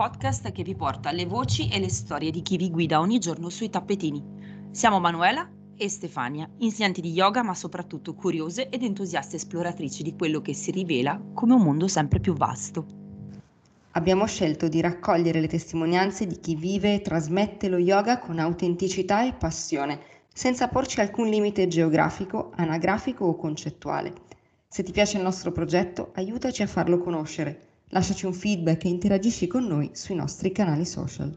podcast che vi porta le voci e le storie di chi vi guida ogni giorno sui tappetini. Siamo Manuela e Stefania, insegnanti di yoga ma soprattutto curiose ed entusiaste esploratrici di quello che si rivela come un mondo sempre più vasto. Abbiamo scelto di raccogliere le testimonianze di chi vive e trasmette lo yoga con autenticità e passione, senza porci alcun limite geografico, anagrafico o concettuale. Se ti piace il nostro progetto, aiutaci a farlo conoscere Lasciaci un feedback e interagisci con noi sui nostri canali social.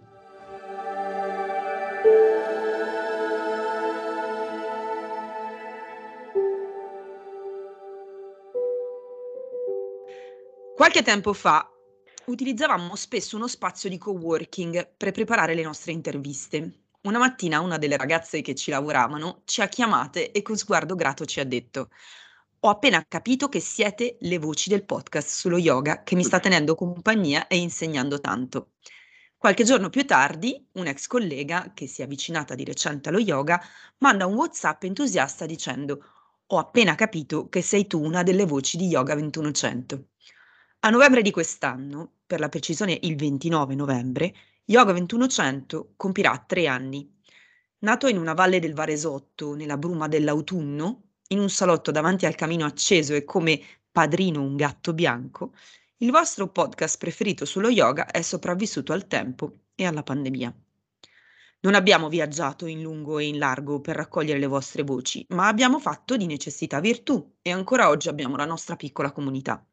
Qualche tempo fa utilizzavamo spesso uno spazio di coworking per preparare le nostre interviste. Una mattina una delle ragazze che ci lavoravano ci ha chiamate e con sguardo grato ci ha detto ho appena capito che siete le voci del podcast sullo yoga che mi sta tenendo compagnia e insegnando tanto. Qualche giorno più tardi, un ex collega che si è avvicinata di recente allo yoga manda un WhatsApp entusiasta dicendo: Ho appena capito che sei tu una delle voci di Yoga 2100. A novembre di quest'anno, per la precisione il 29 novembre, Yoga 2100 compirà tre anni. Nato in una valle del Varesotto, nella bruma dell'autunno, in un salotto davanti al camino acceso e come padrino un gatto bianco, il vostro podcast preferito sullo yoga è sopravvissuto al tempo e alla pandemia. Non abbiamo viaggiato in lungo e in largo per raccogliere le vostre voci, ma abbiamo fatto di necessità virtù e ancora oggi abbiamo la nostra piccola comunità.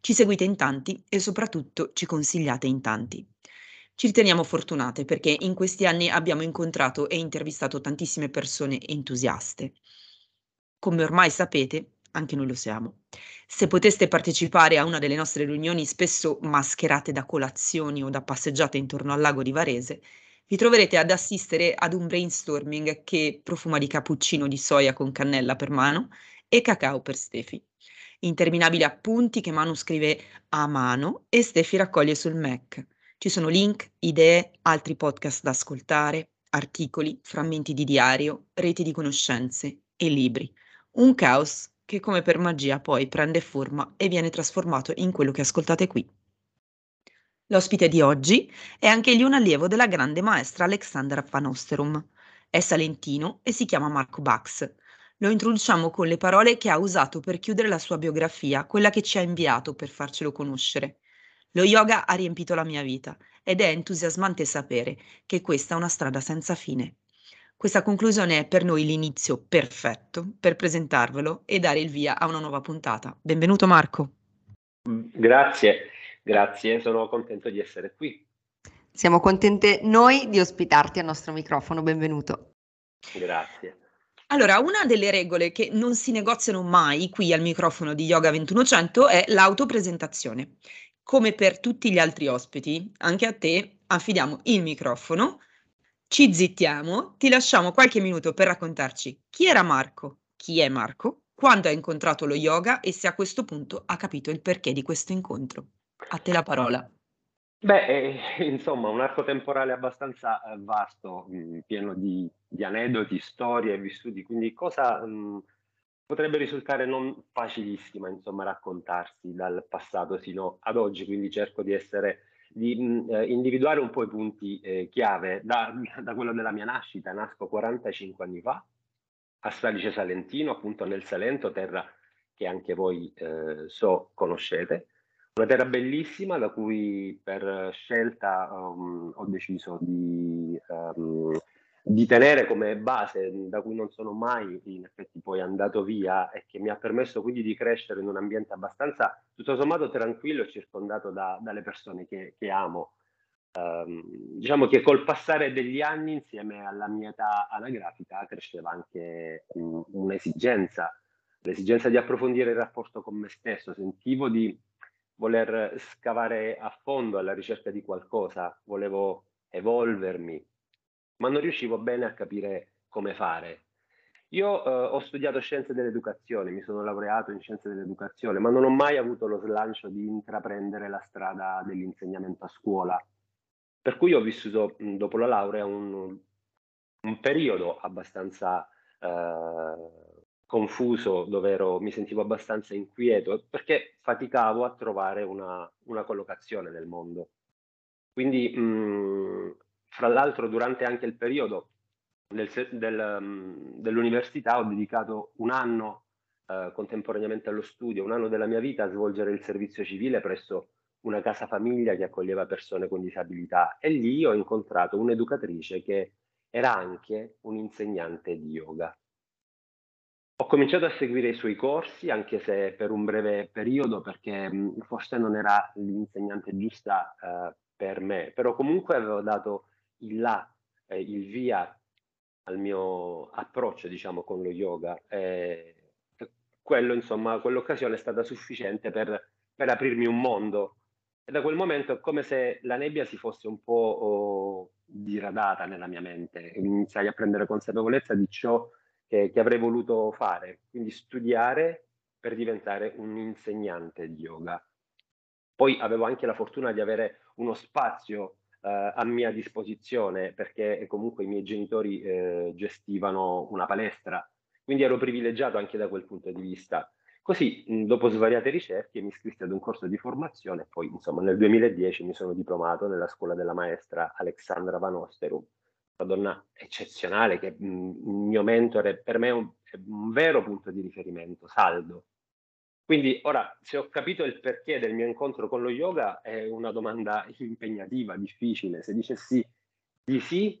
Ci seguite in tanti e soprattutto ci consigliate in tanti. Ci riteniamo fortunate perché in questi anni abbiamo incontrato e intervistato tantissime persone entusiaste. Come ormai sapete, anche noi lo siamo. Se poteste partecipare a una delle nostre riunioni, spesso mascherate da colazioni o da passeggiate intorno al lago di Varese, vi troverete ad assistere ad un brainstorming che profuma di cappuccino di soia con cannella per mano e cacao per Stefi. Interminabili appunti che Manu scrive a mano e Stefi raccoglie sul Mac. Ci sono link, idee, altri podcast da ascoltare, articoli, frammenti di diario, reti di conoscenze e libri. Un caos che come per magia poi prende forma e viene trasformato in quello che ascoltate qui. L'ospite di oggi è anche egli un allievo della grande maestra Alexandra Van. È salentino e si chiama Marco Bax. Lo introduciamo con le parole che ha usato per chiudere la sua biografia, quella che ci ha inviato per farcelo conoscere. Lo yoga ha riempito la mia vita ed è entusiasmante sapere che questa è una strada senza fine. Questa conclusione è per noi l'inizio perfetto per presentarvelo e dare il via a una nuova puntata. Benvenuto Marco. Grazie, grazie, sono contento di essere qui. Siamo contente noi di ospitarti al nostro microfono, benvenuto. Grazie. Allora, una delle regole che non si negoziano mai qui al microfono di Yoga 2100 è l'autopresentazione. Come per tutti gli altri ospiti, anche a te affidiamo il microfono ci zittiamo, ti lasciamo qualche minuto per raccontarci chi era Marco, chi è Marco, quando ha incontrato lo yoga e se a questo punto ha capito il perché di questo incontro. A te la parola. Beh, eh, insomma, un arco temporale abbastanza eh, vasto, mh, mm, pieno di, di, aneddoti, storie, vissuti, quindi cosa mh, mm, potrebbe risultare non facilissima, insomma, raccontarsi dal passato sino ad oggi, quindi cerco di essere di mh, eh, individuare un po' i punti eh, chiave da, da, quello della mia nascita. Nasco 45 anni fa a Salice Salentino, appunto nel Salento, terra che anche voi eh, so conoscete. Una terra bellissima da cui per scelta um, ho deciso di um, di tenere come base, da cui non sono mai in effetti poi andato via e che mi ha permesso quindi di crescere in un ambiente abbastanza tutto sommato tranquillo e circondato da, dalle persone che, che amo. Um, diciamo che col passare degli anni, insieme alla mia età anagrafica, cresceva anche un, un'esigenza, l'esigenza di approfondire il rapporto con me stesso. Sentivo di voler scavare a fondo alla ricerca di qualcosa, volevo evolvermi, ma non riuscivo bene a capire come fare. Io eh, ho studiato scienze dell'educazione, mi sono laureato in scienze dell'educazione, ma non ho mai avuto lo slancio di intraprendere la strada dell'insegnamento a scuola. Per cui ho vissuto dopo la laurea un, un periodo abbastanza eh, confuso, dove ero, mi sentivo abbastanza inquieto, perché faticavo a trovare una, una collocazione nel mondo. Quindi, mh, fra l'altro, durante anche il periodo del, del, dell'università ho dedicato un anno eh, contemporaneamente allo studio, un anno della mia vita a svolgere il servizio civile presso una casa famiglia che accoglieva persone con disabilità e lì ho incontrato un'educatrice che era anche un insegnante di yoga. Ho cominciato a seguire i suoi corsi, anche se per un breve periodo, perché mh, forse non era l'insegnante giusta eh, per me, però comunque avevo dato il là, eh, il via al mio approccio, diciamo, con lo yoga. E quello, insomma, quell'occasione è stata sufficiente per, per aprirmi un mondo. E da quel momento è come se la nebbia si fosse un po' oh, diradata nella mia mente. Iniziai a prendere consapevolezza di ciò che, che avrei voluto fare, quindi studiare per diventare un insegnante di yoga. Poi avevo anche la fortuna di avere uno spazio eh, a mia disposizione perché comunque i miei genitori eh, gestivano una palestra, quindi ero privilegiato anche da quel punto di vista. Così, dopo svariate ricerche, mi iscrissi ad un corso di formazione e poi, insomma, nel 2010 mi sono diplomato nella scuola della maestra Alexandra Van Osterum, una donna eccezionale che mh, il mio mentore per me è un, è un vero punto di riferimento, saldo, quindi ora, se ho capito il perché del mio incontro con lo yoga, è una domanda impegnativa, difficile. Se dicessi di sì,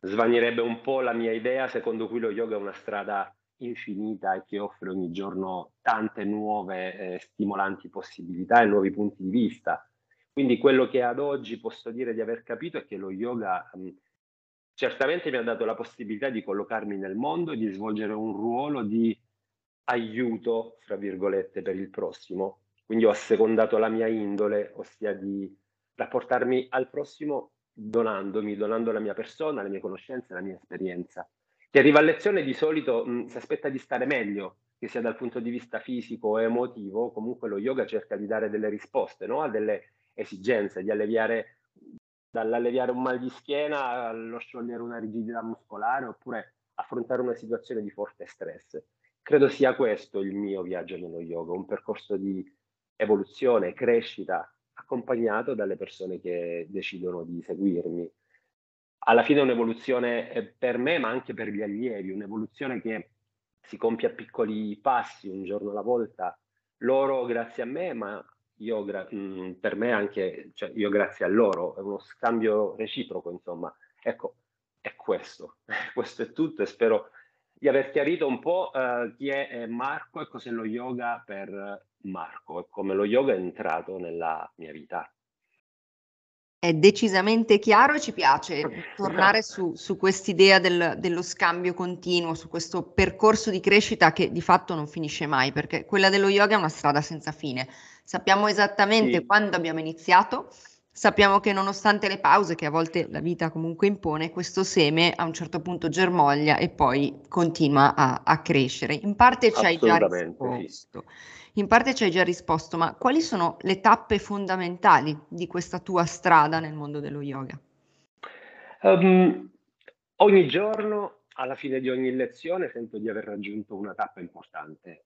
svanirebbe un po' la mia idea secondo cui lo yoga è una strada infinita e che offre ogni giorno tante nuove eh, stimolanti possibilità e nuovi punti di vista. Quindi quello che ad oggi posso dire di aver capito è che lo yoga mh, certamente mi ha dato la possibilità di collocarmi nel mondo e di svolgere un ruolo di aiuto, fra virgolette, per il prossimo. Quindi ho assecondato la mia indole, ossia di rapportarmi al prossimo donandomi, donando la mia persona, le mie conoscenze, la mia esperienza. Chi arriva a lezione di solito mh, si aspetta di stare meglio, che sia dal punto di vista fisico o emotivo, comunque lo yoga cerca di dare delle risposte no? a delle esigenze, di alleviare, dall'alleviare un mal di schiena allo sciogliere una rigidità muscolare oppure affrontare una situazione di forte stress credo sia questo il mio viaggio nello yoga, un percorso di evoluzione, crescita, accompagnato dalle persone che decidono di seguirmi. Alla fine è un'evoluzione eh, per me, ma anche per gli allievi, un'evoluzione che si compie a piccoli passi, un giorno alla volta. Loro grazie a me, ma io gra- mh, mm, per me anche, cioè io grazie a loro, è uno scambio reciproco, insomma. Ecco, è questo. questo è tutto e spero di aver chiarito un po' uh, chi è Marco e cos'è lo yoga per Marco e come lo yoga è entrato nella mia vita. È decisamente chiaro e ci piace tornare su, su quest'idea del, dello scambio continuo, su questo percorso di crescita che di fatto non finisce mai, perché quella dello yoga è una strada senza fine. Sappiamo esattamente sì. quando abbiamo iniziato, Sappiamo che nonostante le pause che a volte la vita comunque impone, questo seme a un certo punto germoglia e poi continua a, a crescere. In parte ci hai già risposto. In parte ci hai già risposto, ma quali sono le tappe fondamentali di questa tua strada nel mondo dello yoga? Um, ogni giorno, alla fine di ogni lezione, sento di aver raggiunto una tappa importante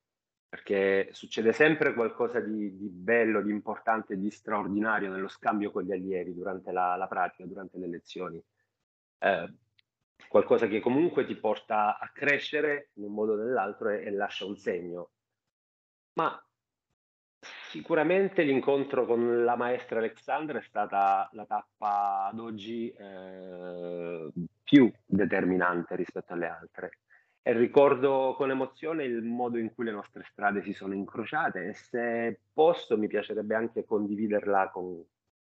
perché succede sempre qualcosa di, di, bello, di importante, di straordinario nello scambio con gli allievi durante la, la pratica, durante le lezioni. Eh, qualcosa che comunque ti porta a crescere in un modo o nell'altro e, e lascia un segno. Ma sicuramente l'incontro con la maestra Alexandra è stata la tappa ad oggi eh, più determinante rispetto alle altre e ricordo con emozione il modo in cui le nostre strade si sono incrociate e se posso mi piacerebbe anche condividerla con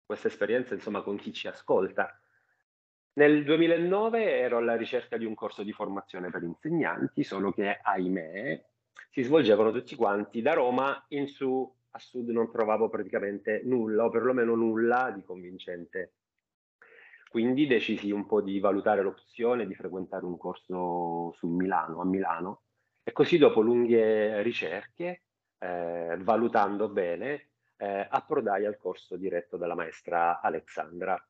questa esperienza, insomma, con chi ci ascolta. Nel 2009 ero alla ricerca di un corso di formazione per insegnanti, solo che, ahimè, si svolgevano tutti quanti da Roma in su a sud non trovavo praticamente nulla, o perlomeno nulla di convincente quindi decisi un po' di valutare l'opzione di frequentare un corso su Milano, a Milano, e così dopo lunghe ricerche, eh, valutando bene, eh, approdai al corso diretto dalla maestra Alexandra.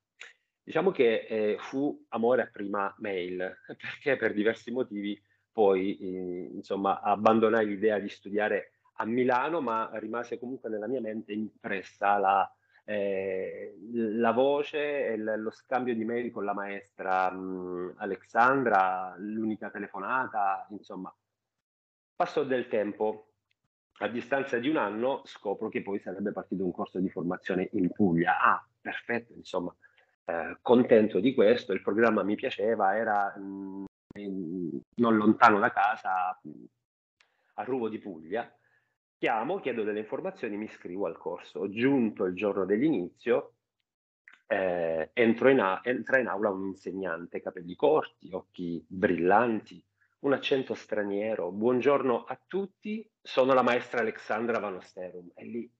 Diciamo che eh, fu amore a prima mail, perché per diversi motivi poi eh, insomma abbandonai l'idea di studiare a Milano, ma rimase comunque nella mia mente impressa la, eh, la voce e lo scambio di mail con la maestra mh, Alexandra, l'unica telefonata, insomma. Passo del tempo, a distanza di un anno scopro che poi sarebbe partito un corso di formazione in Puglia. Ah, perfetto, insomma, eh, contento di questo, il programma mi piaceva, era mh, non lontano da casa, a Ruvo di Puglia chiamo, chiedo delle informazioni, mi iscrivo al corso. Giunto il giorno dell'inizio, eh, in a- entra in aula un insegnante, capelli corti, occhi brillanti, un accento straniero. Buongiorno a tutti, sono la maestra Alexandra Vanosterum. E lì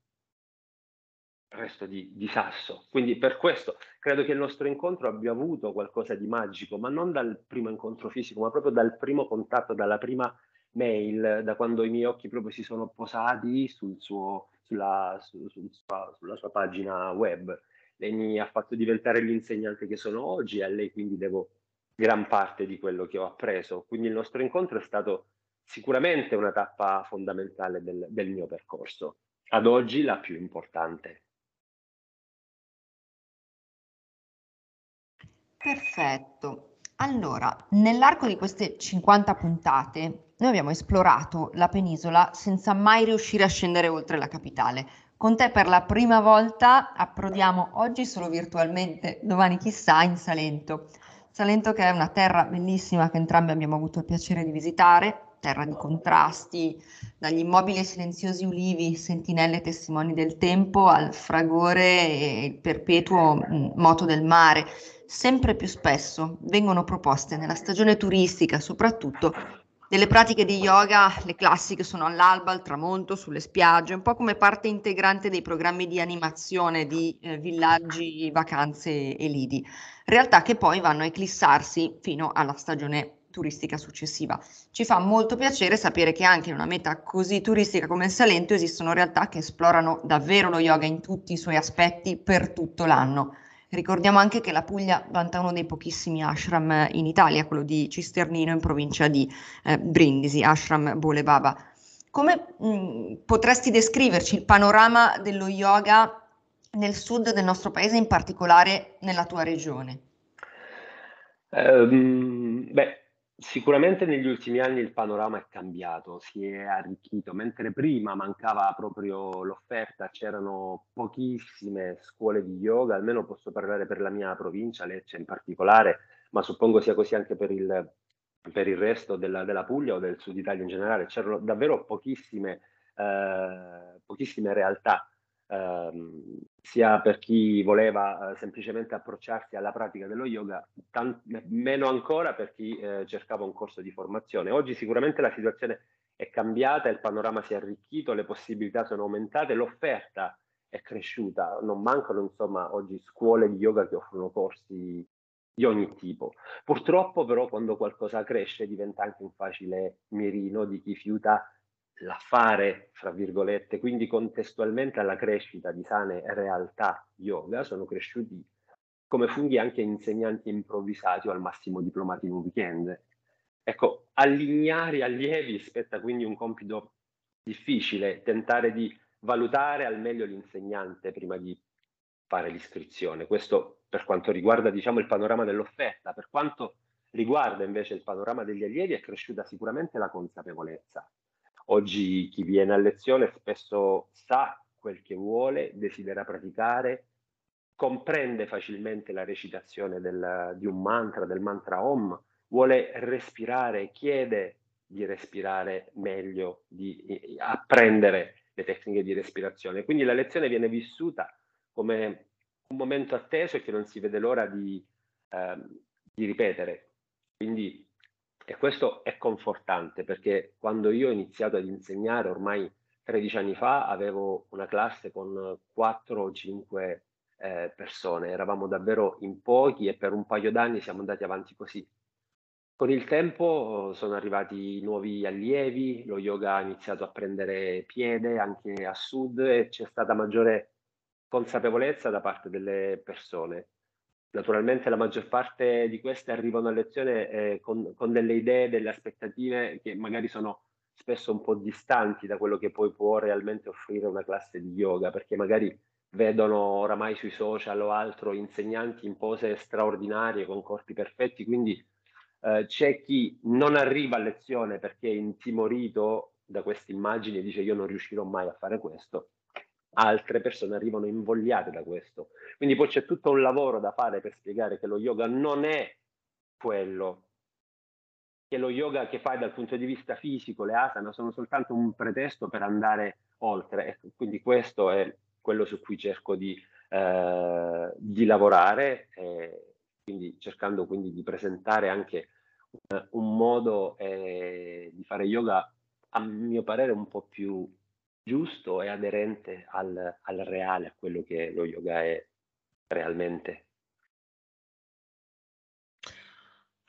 resto di, di, sasso. Quindi per questo credo che il nostro incontro abbia avuto qualcosa di magico, ma non dal primo incontro fisico, ma proprio dal primo contatto, dalla prima mail da quando i miei occhi proprio si sono posati sul suo, sulla, su, sul sua, sulla sua pagina web. Lei mi ha fatto diventare l'insegnante che sono oggi e a lei quindi devo gran parte di quello che ho appreso. Quindi il nostro incontro è stato sicuramente una tappa fondamentale del, del mio percorso, ad oggi la più importante. Perfetto. Allora, nell'arco di queste 50 puntate noi abbiamo esplorato la penisola senza mai riuscire a scendere oltre la capitale. Con te per la prima volta approdiamo oggi solo virtualmente, domani chissà, in Salento. Salento che è una terra bellissima che entrambi abbiamo avuto il piacere di visitare, terra di contrasti, dagli immobili e silenziosi ulivi, sentinelle testimoni del tempo, al fragore e il perpetuo moto del mare. Sempre più spesso vengono proposte nella stagione turistica, soprattutto delle pratiche di yoga, le classiche sono all'alba, al tramonto, sulle spiagge, un po' come parte integrante dei programmi di animazione di eh, villaggi, vacanze e lidi, realtà che poi vanno a eclissarsi fino alla stagione turistica successiva. Ci fa molto piacere sapere che anche in una meta così turistica come il Salento esistono realtà che esplorano davvero lo yoga in tutti i suoi aspetti per tutto l'anno. Ricordiamo anche che la Puglia vanta uno dei pochissimi ashram in Italia, quello di Cisternino in provincia di eh, Brindisi, ashram Bole Baba. Come mh, mm, potresti descriverci il panorama dello yoga nel sud del nostro paese, in particolare nella tua regione? Um, beh, Sicuramente negli ultimi anni il panorama è cambiato, si è arricchito, mentre prima mancava proprio l'offerta, c'erano pochissime scuole di yoga, almeno posso parlare per la mia provincia, Lecce in particolare, ma suppongo sia così anche per il, per il resto della, della, Puglia o del sud Italia in generale, c'erano davvero pochissime, eh, pochissime realtà sia per chi voleva eh, semplicemente approcciarsi alla pratica dello yoga, tant- meno ancora per chi eh, cercava un corso di formazione. Oggi sicuramente la situazione è cambiata, il panorama si è arricchito, le possibilità sono aumentate, l'offerta è cresciuta, non mancano insomma oggi scuole di yoga che offrono corsi di ogni tipo. Purtroppo però quando qualcosa cresce diventa anche un facile mirino di chi fiuta l'affare, fra virgolette, quindi contestualmente alla crescita di sane realtà yoga, sono cresciuti come funghi anche insegnanti improvvisati o al massimo diplomati in un weekend. Ecco, allineare allievi spetta quindi un compito difficile, tentare di valutare al meglio l'insegnante prima di fare l'iscrizione. Questo per quanto riguarda diciamo, il panorama dell'offerta. Per quanto riguarda invece il panorama degli allievi è cresciuta sicuramente la consapevolezza Oggi chi viene a lezione spesso sa quel che vuole, desidera praticare, comprende facilmente la recitazione del, di un mantra, del mantra Om, vuole respirare, chiede di respirare meglio, di apprendere le tecniche di respirazione. Quindi la lezione viene vissuta come un momento atteso e che non si vede l'ora di, eh, di ripetere. Quindi e questo è confortante perché quando io ho iniziato ad insegnare ormai 13 anni fa avevo una classe con 4 o 5 eh, persone, eravamo davvero in pochi e per un paio d'anni siamo andati avanti così. Con il tempo sono arrivati nuovi allievi, lo yoga ha iniziato a prendere piede anche a sud e c'è stata maggiore consapevolezza da parte delle persone. Naturalmente la maggior parte di queste arrivano a lezione eh, con, con, delle idee, delle aspettative che magari sono spesso un po' distanti da quello che poi può realmente offrire una classe di yoga, perché magari vedono oramai sui social o altro insegnanti in pose straordinarie con corpi perfetti, quindi eh, c'è chi non arriva a lezione perché è intimorito da queste immagini e dice io non riuscirò mai a fare questo, altre persone arrivano invogliate da questo. Quindi poi c'è tutto un lavoro da fare per spiegare che lo yoga non è quello, che lo yoga che fai dal punto di vista fisico, le asana, sono soltanto un pretesto per andare oltre. Ecco, quindi questo è quello su cui cerco di, eh, di lavorare, eh, quindi cercando quindi di presentare anche un, un modo eh, di fare yoga a mio parere un po' più giusto e aderente al, al reale, a quello che lo yoga è realmente.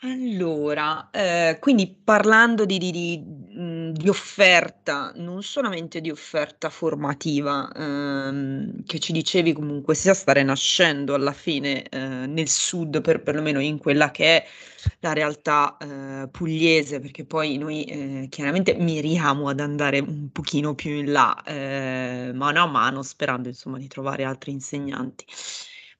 Allora, ehm, quindi parlando di di di offerta, non solamente di offerta formativa, ehm, che ci dicevi comunque sia stare nascendo alla fine, ehm, nel sud per perlomeno in quella che è la realtà, ehm, pugliese, perché poi noi, ehm, chiaramente miriamo ad andare un pochino più in là, ehm, mano a mano sperando insomma di trovare altri insegnanti.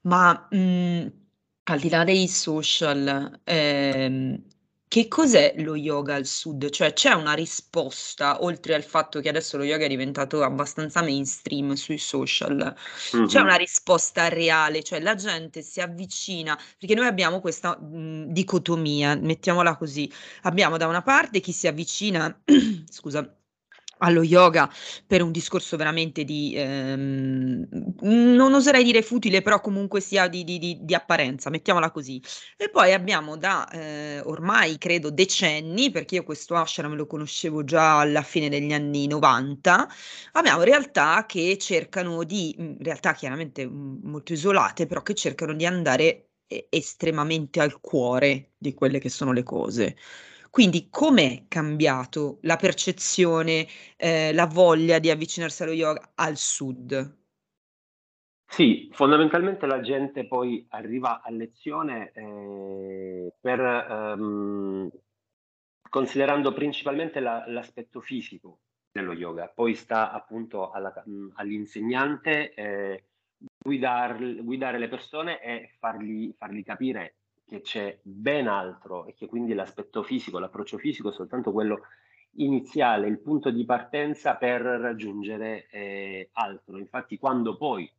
Ma, mhmm al di là dei social, ehm, che cos'è lo yoga al sud? Cioè c'è una risposta, oltre al fatto che adesso lo yoga è diventato abbastanza mainstream sui social, c'è una risposta reale, cioè la gente si avvicina perché noi abbiamo questa, mhmm, dicotomia, mettiamola così. Abbiamo da una parte chi si avvicina scusa allo yoga per un discorso veramente di, ehm, non oserei dire futile, però comunque sia di di di apparenza, mettiamola così. E poi abbiamo da, ehm, ormai credo decenni, perché io questo ashram lo conoscevo già alla fine degli anni '90, abbiamo realtà che cercano di mhmm, realtà chiaramente, mhmm, molto isolate, però che cercano di andare e estremamente al cuore di quelle che sono le cose. Quindi com'è cambiato la percezione, ehm, la voglia di avvicinarsi allo yoga al sud? Sì, fondamentalmente la gente poi arriva a lezione, ehm, per, ehm, considerando principalmente la l'aspetto fisico dello yoga. Poi sta appunto alla all'insegnante, ehm, guidar guidare le persone e fargli fargli capire che c'è ben altro e che quindi l'aspetto fisico, l'approccio fisico è soltanto quello iniziale, il punto di partenza per raggiungere eh, altro. Infatti quando poi,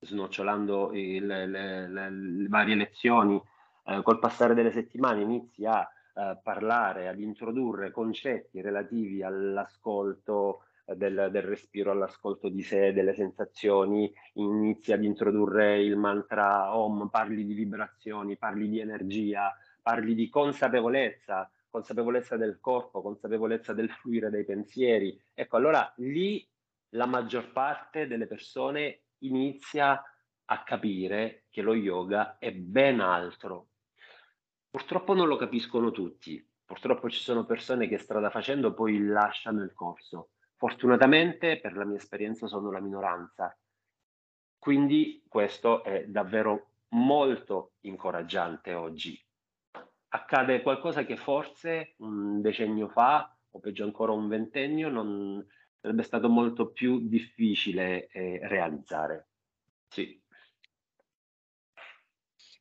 snocciolando il, le, le, le, varie lezioni, eh, col passare delle settimane inizi a eh, parlare, ad introdurre concetti relativi all'ascolto, del, del, respiro all'ascolto di sé, delle sensazioni, inizi ad introdurre il mantra Om, parli di vibrazioni, parli di energia, parli di consapevolezza, consapevolezza del corpo, consapevolezza del fluire dei pensieri. Ecco, allora lì la maggior parte delle persone inizia a capire che lo yoga è ben altro. Purtroppo non lo capiscono tutti. Purtroppo ci sono persone che strada facendo poi lasciano il corso Fortunatamente per la mia esperienza sono la minoranza, quindi questo è davvero molto incoraggiante oggi. Accade qualcosa che forse un decennio fa, o peggio ancora un ventennio, non sarebbe stato molto più difficile eh, realizzare. Sì.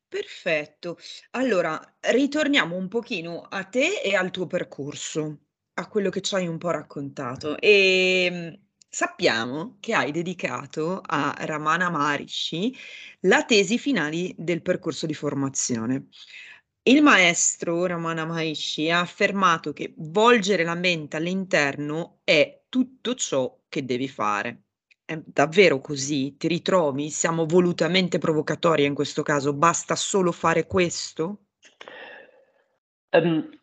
Perfetto. Allora, ritorniamo un pochino a te e al tuo percorso a quello che ci hai un po' raccontato. Ehm, sappiamo che hai dedicato a Ramana Maharishi la tesi finali del percorso di formazione. Il maestro Ramana Maharishi ha affermato che volgere la mente all'interno è tutto ciò che devi fare. È davvero così? Ti ritrovi? Siamo volutamente provocatori in questo caso? Basta solo fare questo? Um,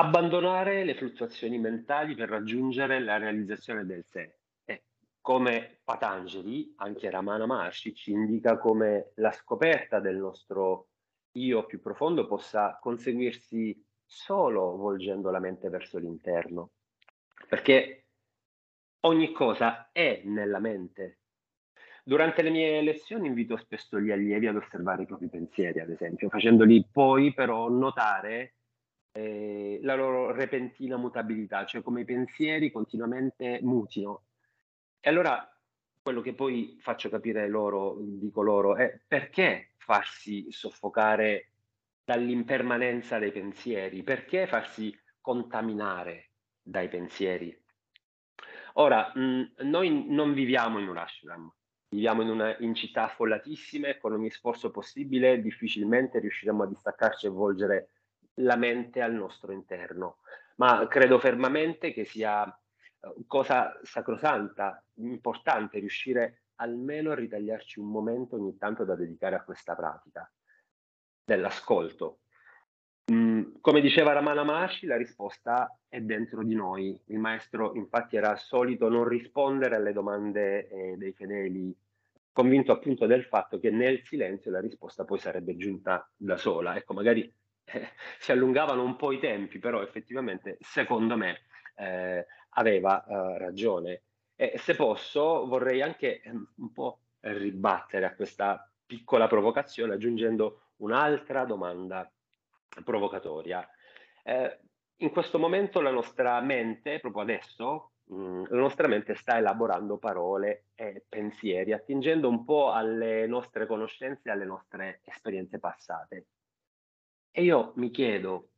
Abbandonare le fluttuazioni mentali per raggiungere la realizzazione del sé. E come Patanjali, anche Ramana Maharshi ci indica come la scoperta del nostro io più profondo possa conseguirsi solo volgendo la mente verso l'interno. Perché ogni cosa è nella mente. Durante le mie lezioni invito spesso gli allievi ad osservare i propri pensieri, ad esempio, facendoli poi però notare eh, la loro repentina mutabilità, cioè come i pensieri continuamente mutino. E allora quello che poi faccio capire loro, dico loro, è perché farsi soffocare dall'impermanenza dei pensieri? Perché farsi contaminare dai pensieri? Ora, mh, noi non viviamo in un ashram, viviamo in, una, in città affollatissime, con ogni sforzo possibile difficilmente riusciremo a distaccarci e volgere la mente al nostro interno, ma credo fermamente che sia eh, cosa sacrosanta, importante riuscire almeno a ritagliarci un momento ogni tanto da dedicare a questa pratica dell'ascolto. Mm, come diceva Ramana Maharshi, la risposta è dentro di noi. Il maestro infatti era solito non rispondere alle domande eh, dei fedeli, convinto appunto del fatto che nel silenzio la risposta poi sarebbe giunta da sola. Ecco, magari si allungavano un po' i tempi, però effettivamente, secondo me, eh, aveva eh, ragione. E se posso, vorrei anche ehm, un po' ribattere a questa piccola provocazione aggiungendo un'altra domanda provocatoria. Eh, in questo momento la nostra mente, proprio adesso, mh, mm, la nostra mente sta elaborando parole e pensieri, attingendo un po' alle nostre conoscenze e alle nostre esperienze passate. E io mi chiedo,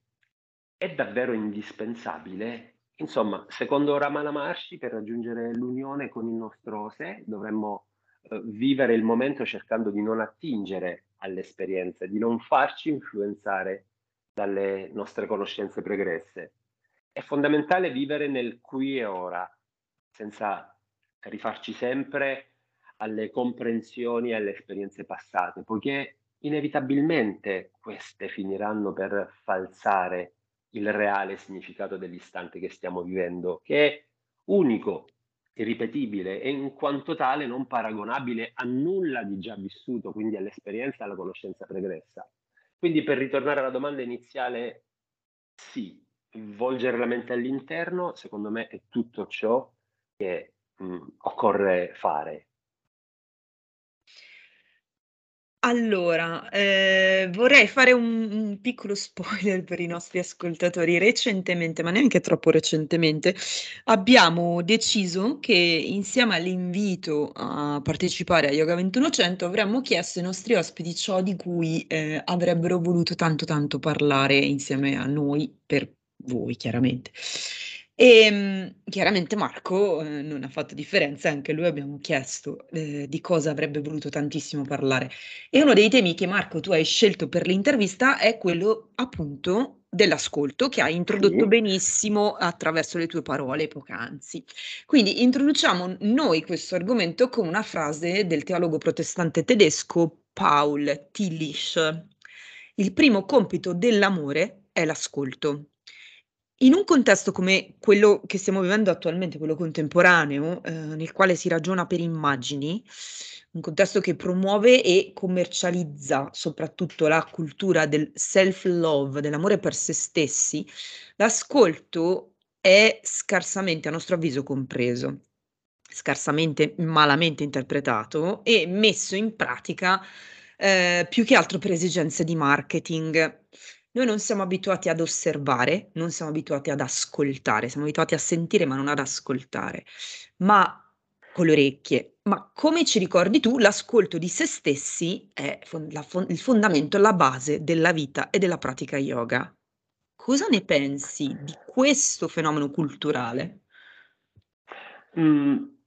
è davvero indispensabile Insomma, secondo Ramana Maharshi, per raggiungere l'unione con il nostro sé dovremmo eh, vivere il momento cercando di non attingere alle esperienze, di non farci influenzare dalle nostre conoscenze pregresse. È fondamentale vivere nel qui e ora, senza rifarci sempre alle comprensioni e alle esperienze passate, poiché inevitabilmente queste finiranno per falsare il reale significato dell'istante che stiamo vivendo, che è unico, irripetibile e in quanto tale non paragonabile a nulla di già vissuto, quindi all'esperienza alla conoscenza pregressa. Quindi per ritornare alla domanda iniziale, sì, volgere la mente all'interno, secondo me, è tutto ciò che mh, occorre fare Allora, ehm, vorrei fare un un piccolo spoiler per i nostri ascoltatori. Recentemente, ma neanche troppo recentemente, abbiamo deciso che insieme all'invito a partecipare a Yoga 2100 avremmo chiesto ai nostri ospiti ciò di cui, ehm, avrebbero voluto tanto, tanto parlare insieme a noi, per voi chiaramente. Ehm, chiaramente Marco, ehm, non ha fatto differenza, anche lui abbiamo chiesto, ehm, di cosa avrebbe voluto tantissimo parlare. E uno dei temi che Marco tu hai scelto per l'intervista è quello appunto dell'ascolto, che hai introdotto Sì. benissimo attraverso le tue parole poc'anzi. Quindi introduciamo noi questo argomento con una frase del teologo protestante tedesco Paul Tillich: "Il primo compito dell'amore è l'ascolto". In un contesto come quello che stiamo vivendo attualmente, quello contemporaneo, ehm, nel quale si ragiona per immagini, un contesto che promuove e commercializza soprattutto la cultura del self-love, dell'amore per se stessi, l'ascolto è scarsamente, a nostro avviso, compreso, scarsamente, malamente interpretato e messo in pratica, ehm, più che altro per esigenze di marketing. Noi non siamo abituati ad osservare, non siamo abituati ad ascoltare, siamo abituati a sentire ma non ad ascoltare. Ma con le orecchie. Ma come ci ricordi tu, l'ascolto di se stessi è la il fondamento, la base della vita e della pratica yoga. Cosa ne pensi di questo fenomeno culturale? Mh.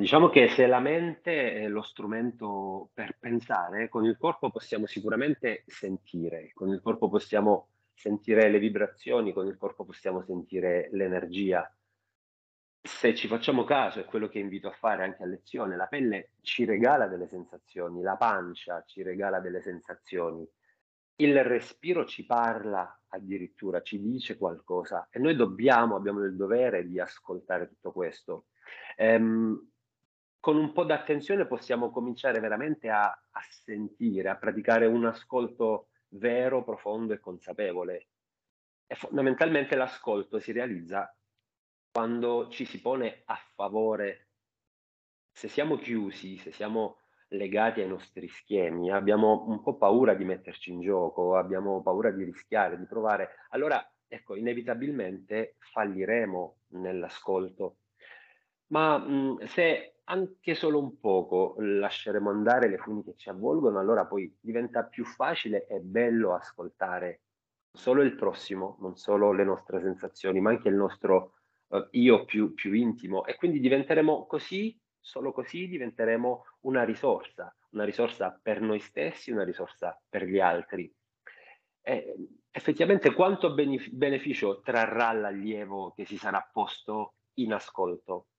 Diciamo che se la mente è lo strumento per pensare, con il corpo possiamo sicuramente sentire, con il corpo possiamo sentire le vibrazioni, con il corpo possiamo sentire l'energia. Se ci facciamo caso, è quello che invito a fare anche a lezione, la pelle ci regala delle sensazioni, la pancia ci regala delle sensazioni, il respiro ci parla addirittura, ci dice qualcosa e noi dobbiamo, abbiamo il dovere di ascoltare tutto questo. Ehm, con un po' d'attenzione possiamo cominciare veramente a, a sentire, a praticare un ascolto vero, profondo e consapevole. E fondamentalmente l'ascolto si realizza quando ci si pone a favore. Se siamo chiusi, se siamo legati ai nostri schemi, abbiamo un po' paura di metterci in gioco, abbiamo paura di rischiare, di provare, allora ecco, inevitabilmente falliremo nell'ascolto. Ma mh, se anche solo un poco lasceremo andare le funi che ci avvolgono, allora poi diventa più facile e bello ascoltare solo il prossimo, non solo le nostre sensazioni, ma anche il nostro uh, io più, più intimo. E quindi diventeremo così, solo così diventeremo una risorsa, una risorsa per noi stessi, una risorsa per gli altri. E, effettivamente quanto beneficio trarrà l'allievo che si sarà posto in ascolto?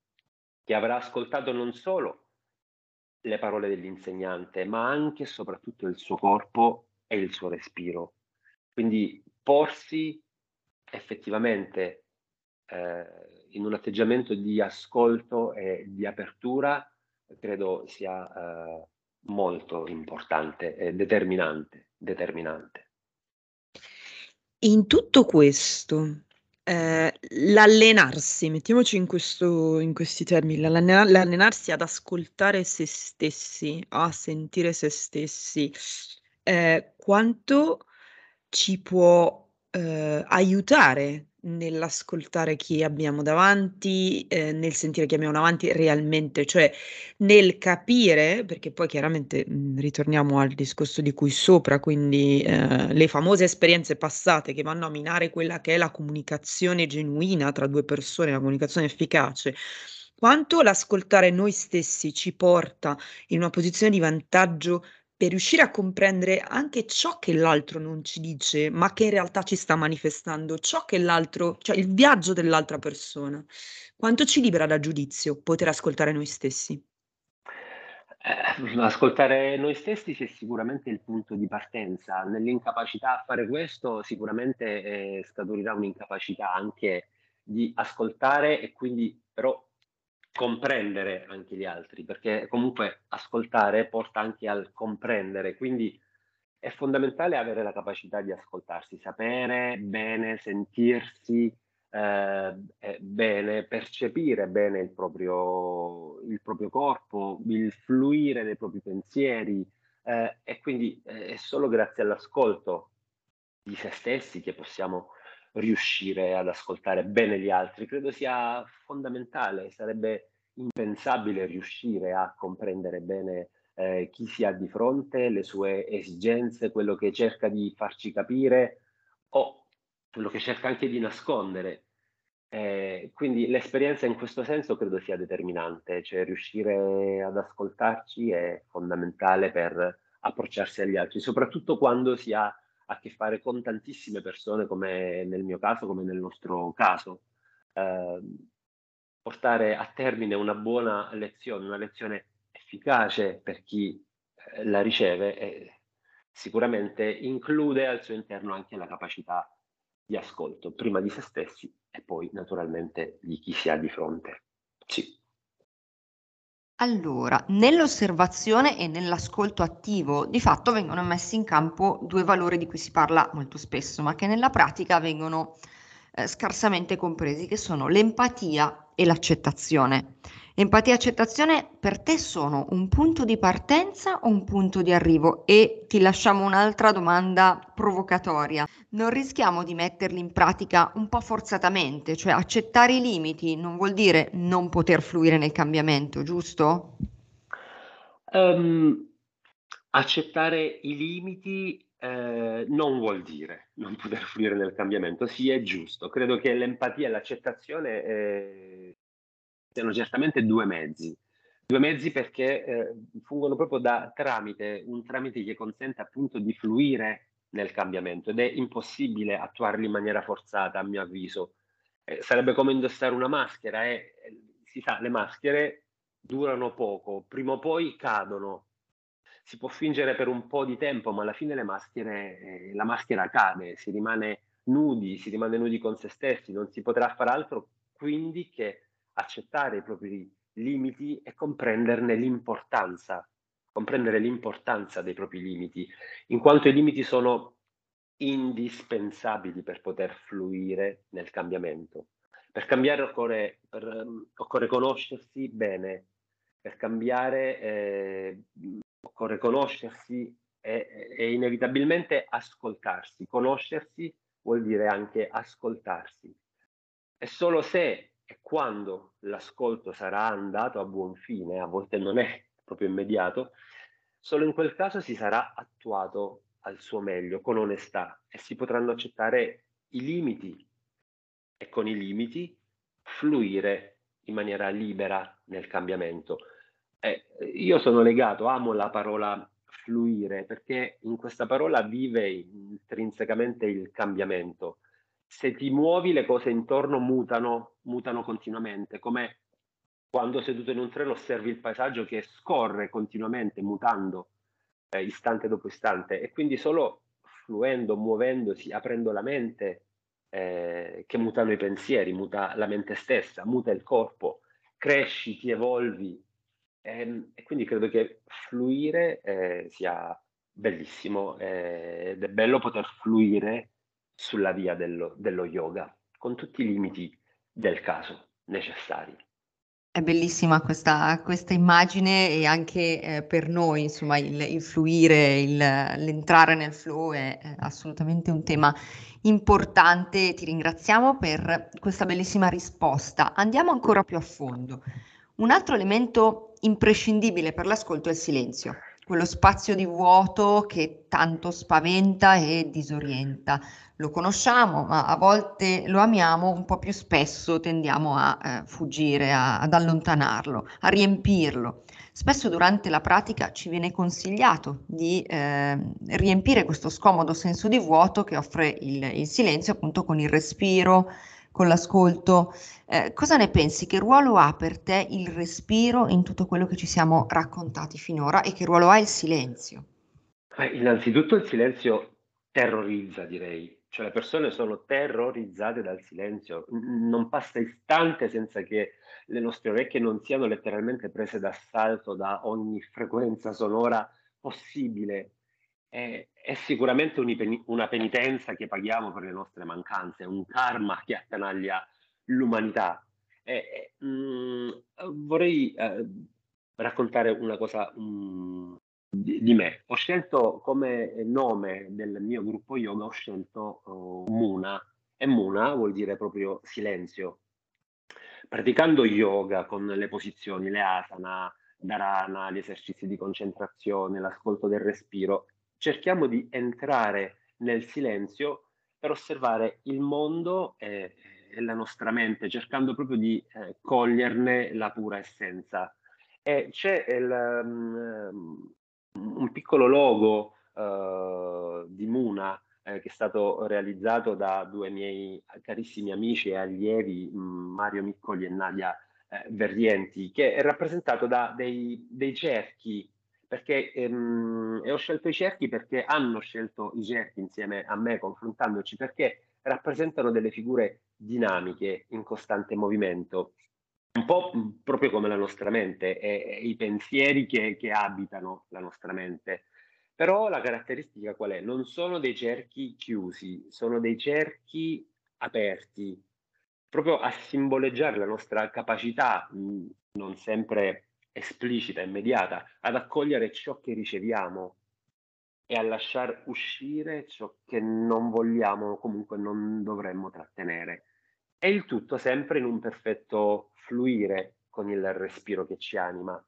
Che avrà ascoltato non solo le parole dell'insegnante, ma anche e soprattutto il suo corpo e il suo respiro. Quindi porsi effettivamente eh, in un atteggiamento di ascolto e di apertura credo sia eh, molto importante e determinante, determinante. In tutto questo, Ehm, l'allenarsi, mettiamoci in questo in questi termini, l'allena l'allenarsi ad ascoltare se stessi, a sentire se stessi, ehm, quanto ci può, ehm, aiutare Nell'ascoltare chi abbiamo davanti, ehm, nel sentire chi abbiamo davanti realmente, cioè nel capire perché poi chiaramente, mhmm, ritorniamo al discorso di cui sopra, quindi, ehm, le famose esperienze passate che vanno a minare quella che è la comunicazione genuina tra 2 persone, la comunicazione efficace, quanto l'ascoltare noi stessi ci porta in una posizione di vantaggio per riuscire a comprendere anche ciò che l'altro non ci dice, ma che in realtà ci sta manifestando, ciò che l'altro, cioè il viaggio dell'altra persona. Quanto ci libera da giudizio poter ascoltare noi stessi? Eh, ascoltare noi stessi è sicuramente il punto di partenza. Nell'incapacità a fare questo sicuramente eh, scaturirà un'incapacità anche di ascoltare e quindi però comprendere anche gli altri, perché comunque ascoltare porta anche al comprendere, quindi è fondamentale avere la capacità di ascoltarsi, sapere bene, sentirsi eh, bene, percepire bene il proprio, il proprio, corpo, il fluire dei propri pensieri eh, e quindi eh, è solo grazie all'ascolto di se stessi che possiamo riuscire ad ascoltare bene gli altri. Credo sia fondamentale, sarebbe impensabile riuscire a comprendere bene eh, chi si ha di fronte, le sue esigenze, quello che cerca di farci capire o quello che cerca anche di nascondere. Eh, quindi l'esperienza in questo senso credo sia determinante, cioè riuscire ad ascoltarci è fondamentale per approcciarsi agli altri, soprattutto quando si ha a che fare con tantissime persone, come nel mio caso, come nel nostro caso. Eh, portare a termine una buona lezione, una lezione efficace per chi eh, la riceve e sicuramente include al suo interno anche la capacità di ascolto, prima di se stessi e poi naturalmente di chi si ha di fronte. Sì. Allora, nell'osservazione e nell'ascolto attivo, di fatto vengono messi in campo due valori di cui si parla molto spesso, ma che nella pratica vengono eh, scarsamente compresi, che sono l'empatia e l'accettazione. Empatia e accettazione per te sono un punto di partenza o un punto di arrivo? E ti lasciamo un'altra domanda provocatoria. Non rischiamo di metterli in pratica un po' forzatamente, cioè accettare i limiti non vuol dire non poter fluire nel cambiamento, giusto? Um, accettare i limiti eh, non vuol dire non poter fluire nel cambiamento, sì è giusto. Credo che l'empatia e l'accettazione eh, siano certamente due mezzi. Due mezzi perché eh, fungono proprio da tramite, un tramite che consente appunto di fluire nel cambiamento ed è impossibile attuarli in maniera forzata, a mio avviso. Eh, sarebbe come indossare una maschera e eh, si sa, le maschere durano poco, prima o poi cadono, si può fingere per un po' di tempo, ma alla fine le maschere, eh, la maschera cade, si rimane nudi, si rimane nudi con se stessi, non si potrà fare altro quindi che accettare i propri limiti e comprenderne l'importanza, comprendere l'importanza dei propri limiti, in quanto i limiti sono indispensabili per poter fluire nel cambiamento. Per cambiare occorre, per, um, occorre conoscersi bene, per cambiare eh, occorre conoscersi e, e inevitabilmente ascoltarsi. Conoscersi vuol dire anche ascoltarsi. E solo se e quando l'ascolto sarà andato a buon fine, a volte non è proprio immediato, solo in quel caso si sarà attuato al suo meglio, con onestà e si potranno accettare i limiti e con i limiti fluire in maniera libera nel cambiamento. Eh, io sono legato, amo la parola fluire perché in questa parola vive intrinsecamente il cambiamento. Se ti muovi le cose intorno mutano, mutano continuamente, come quando seduto in un treno osservi il paesaggio che scorre continuamente, mutando eh, istante dopo istante e quindi solo fluendo, muovendosi, aprendo la mente, eh, che mutano i pensieri, muta la mente stessa, muta il corpo, cresci, ti evolvi. E, ehm, e quindi credo che fluire eh, sia bellissimo eh, ed è bello poter fluire sulla via dello, dello yoga, con tutti i limiti del caso necessari. È bellissima questa, questa immagine e anche eh, per noi, insomma, il, il fluire, il, l'entrare nel flow è, è assolutamente un tema importante. Ti ringraziamo per questa bellissima risposta. Andiamo ancora più a fondo. Un altro elemento imprescindibile per l'ascolto è il silenzio quello spazio di vuoto che tanto spaventa e disorienta. Lo conosciamo, ma a volte lo amiamo, un po' più spesso tendiamo a eh, fuggire, a, ad allontanarlo, a riempirlo. Spesso durante la pratica ci viene consigliato di eh, riempire questo scomodo senso di vuoto che offre il, il silenzio appunto con il respiro, con l'ascolto. Eh, cosa ne pensi? Che ruolo ha per te il respiro in tutto quello che ci siamo raccontati finora e che ruolo ha il silenzio? Eh, innanzitutto il silenzio terrorizza, direi. Cioè le persone sono terrorizzate dal silenzio. Non passa istante senza che le nostre orecchie non siano letteralmente prese d'assalto da ogni frequenza sonora possibile è, è sicuramente una penitenza che paghiamo per le nostre mancanze, un karma che attanaglia l'umanità. E, mh, mm, vorrei eh, raccontare una cosa mm, di, di, me. Ho scelto come nome del mio gruppo yoga, ho scelto uh, Muna, e Muna vuol dire proprio silenzio. Praticando yoga con le posizioni, le asana, dharana, gli esercizi di concentrazione, l'ascolto del respiro, cerchiamo di entrare nel silenzio per osservare il mondo e, e la nostra mente, cercando proprio di eh, coglierne la pura essenza. E c'è il, um, un piccolo logo uh, di Muna eh, che è stato realizzato da due miei carissimi amici e allievi, mm, Mario Miccoli e Nadia eh, Verrienti, che è rappresentato da dei, dei cerchi perché ehm, e ho scelto i cerchi perché hanno scelto i cerchi insieme a me confrontandoci perché rappresentano delle figure dinamiche in costante movimento. Un po' proprio come la nostra mente e, i pensieri che, che abitano la nostra mente. Però la caratteristica qual è? Non sono dei cerchi chiusi, sono dei cerchi aperti, proprio a simboleggiare la nostra capacità, non sempre esplicita, immediata, ad accogliere ciò che riceviamo e a lasciar uscire ciò che non vogliamo, comunque non dovremmo trattenere. E il tutto sempre in un perfetto fluire con il respiro che ci anima.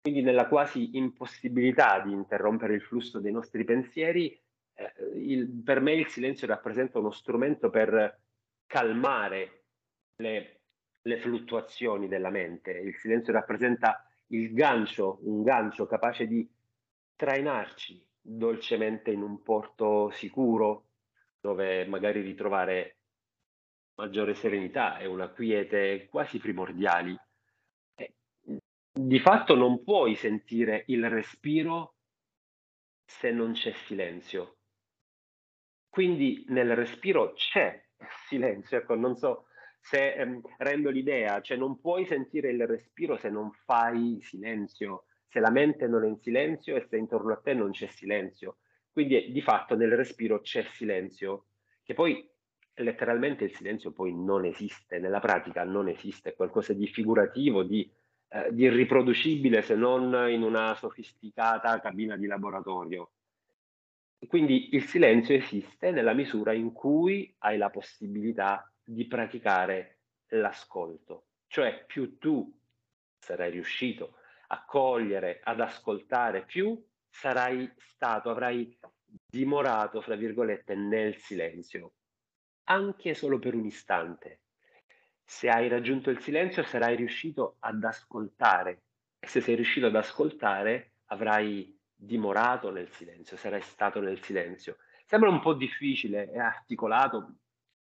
Quindi nella quasi impossibilità di interrompere il flusso dei nostri pensieri, eh, il, per me il silenzio rappresenta uno strumento per calmare le, le fluttuazioni della mente. Il silenzio rappresenta il gancio, un gancio capace di trainarci dolcemente in un porto sicuro dove magari ritrovare maggiore serenità e una quiete quasi primordiali. Di fatto non puoi sentire il respiro se non c'è silenzio. Quindi nel respiro c'è silenzio, ecco, non so se ehm, rendo l'idea, cioè non puoi sentire il respiro se non fai silenzio, se la mente non è in silenzio e se intorno a te non c'è silenzio. Quindi di fatto nel respiro c'è silenzio, che poi letteralmente il silenzio poi non esiste, nella pratica non esiste, è qualcosa di figurativo, di, eh, di irriproducibile se non in una sofisticata cabina di laboratorio. Quindi il silenzio esiste nella misura in cui hai la possibilità di praticare l'ascolto, cioè più tu sarai riuscito a cogliere, ad ascoltare, più sarai stato, avrai dimorato, fra virgolette, nel silenzio, anche solo per un istante. Se hai raggiunto il silenzio sarai riuscito ad ascoltare e se sei riuscito ad ascoltare avrai dimorato nel silenzio, sarai stato nel silenzio. Sembra un po' difficile, è articolato,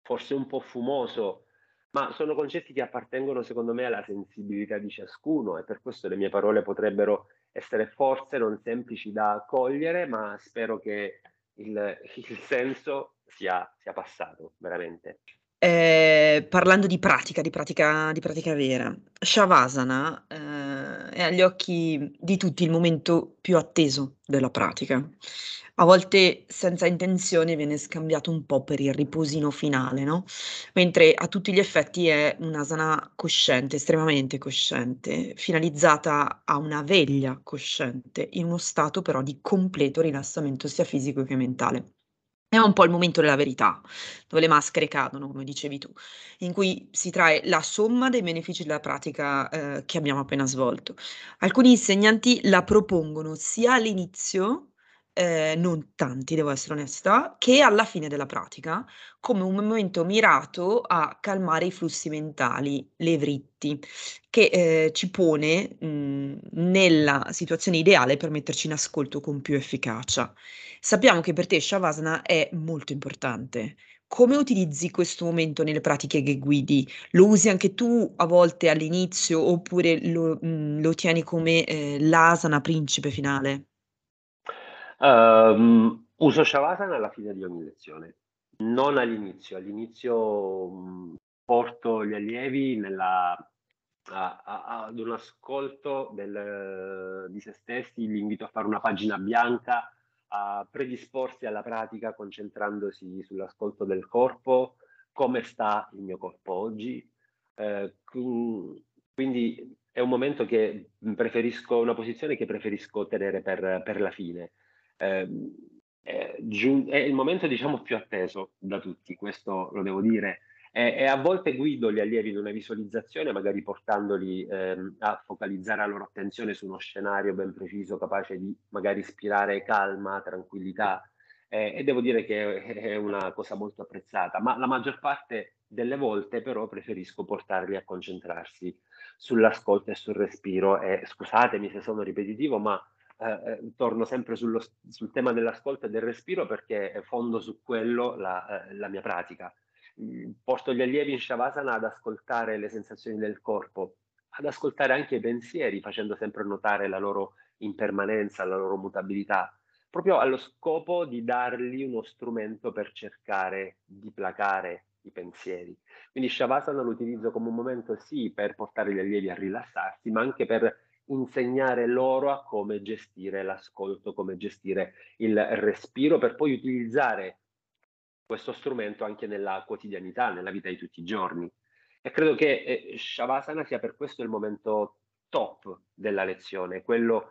forse un po' fumoso, ma sono concetti che appartengono secondo me alla sensibilità di ciascuno e per questo le mie parole potrebbero essere forse non semplici da cogliere, ma spero che il, il senso sia, sia passato veramente. Eh, parlando di pratica, di pratica, di pratica vera, Shavasana eh, è agli occhi di tutti il momento più atteso della pratica. A volte senza intenzione viene scambiato un po' per il riposino finale, no? Mentre a tutti gli effetti è un'asana cosciente, estremamente cosciente, finalizzata a una veglia cosciente, in uno stato però di completo rilassamento sia fisico che mentale. È un po' il momento della verità, dove le maschere cadono, come dicevi tu, in cui si trae la somma dei benefici della pratica eh, che abbiamo appena svolto. Alcuni insegnanti la propongono sia all'inizio, eh, non tanti, devo essere onesta, che alla fine della pratica, come un momento mirato a calmare i flussi mentali, le vritti, che eh, ci pone mh, nella situazione ideale per metterci in ascolto con più efficacia. Sappiamo che per te Shavasana è molto importante. Come utilizzi questo momento nelle pratiche che guidi? Lo usi anche tu a volte all'inizio oppure lo, mh, lo tieni come eh, l'asana principe finale? Um, uso Shavasana alla fine di ogni lezione, non all'inizio. All'inizio um, porto gli allievi nella, a, a, ad un ascolto del, di se stessi, li invito a fare una pagina bianca a predisporsi alla pratica concentrandosi sull'ascolto del corpo, come sta il mio corpo oggi. Eh, quindi è un momento che preferisco, una posizione che preferisco tenere per, per la fine. Eh, è, giun- è, il momento diciamo più atteso da tutti, questo lo devo dire. E, e a volte guido gli allievi in una visualizzazione, magari portandoli ehm, a focalizzare la loro attenzione su uno scenario ben preciso, capace di magari ispirare calma, tranquillità. Eh, e devo dire che è una cosa molto apprezzata, ma la maggior parte delle volte però preferisco portarli a concentrarsi sull'ascolto e sul respiro. E scusatemi se sono ripetitivo, ma eh, eh torno sempre sullo, sul tema dell'ascolto e del respiro perché fondo su quello la, eh, la mia pratica. Mhmm, porto gli allievi in Shavasana ad ascoltare le sensazioni del corpo, ad ascoltare anche i pensieri, facendo sempre notare la loro impermanenza, la loro mutabilità, proprio allo scopo di dargli uno strumento per cercare di placare i pensieri. Quindi Shavasana lo utilizzo come un momento sì per portare gli allievi a rilassarsi, ma anche per insegnare loro a come gestire l'ascolto, come gestire il respiro, per poi utilizzare questo strumento anche nella quotidianità, nella vita di tutti i giorni. E credo che eh, Shavasana sia per questo il momento top della lezione, quello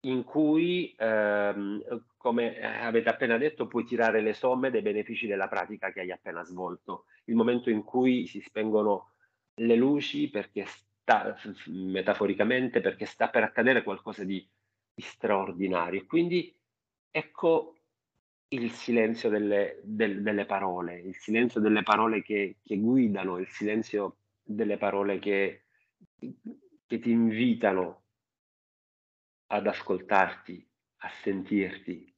in cui, ehm, come avete appena detto, puoi tirare le somme dei benefici della pratica che hai appena svolto, il momento in cui si spengono le luci perché sta, metaforicamente, perché sta per accadere qualcosa di, di straordinario. Quindi ecco il silenzio delle, del, delle parole, il silenzio delle parole che, che, guidano, il silenzio delle parole che, che ti invitano ad ascoltarti, a sentirti,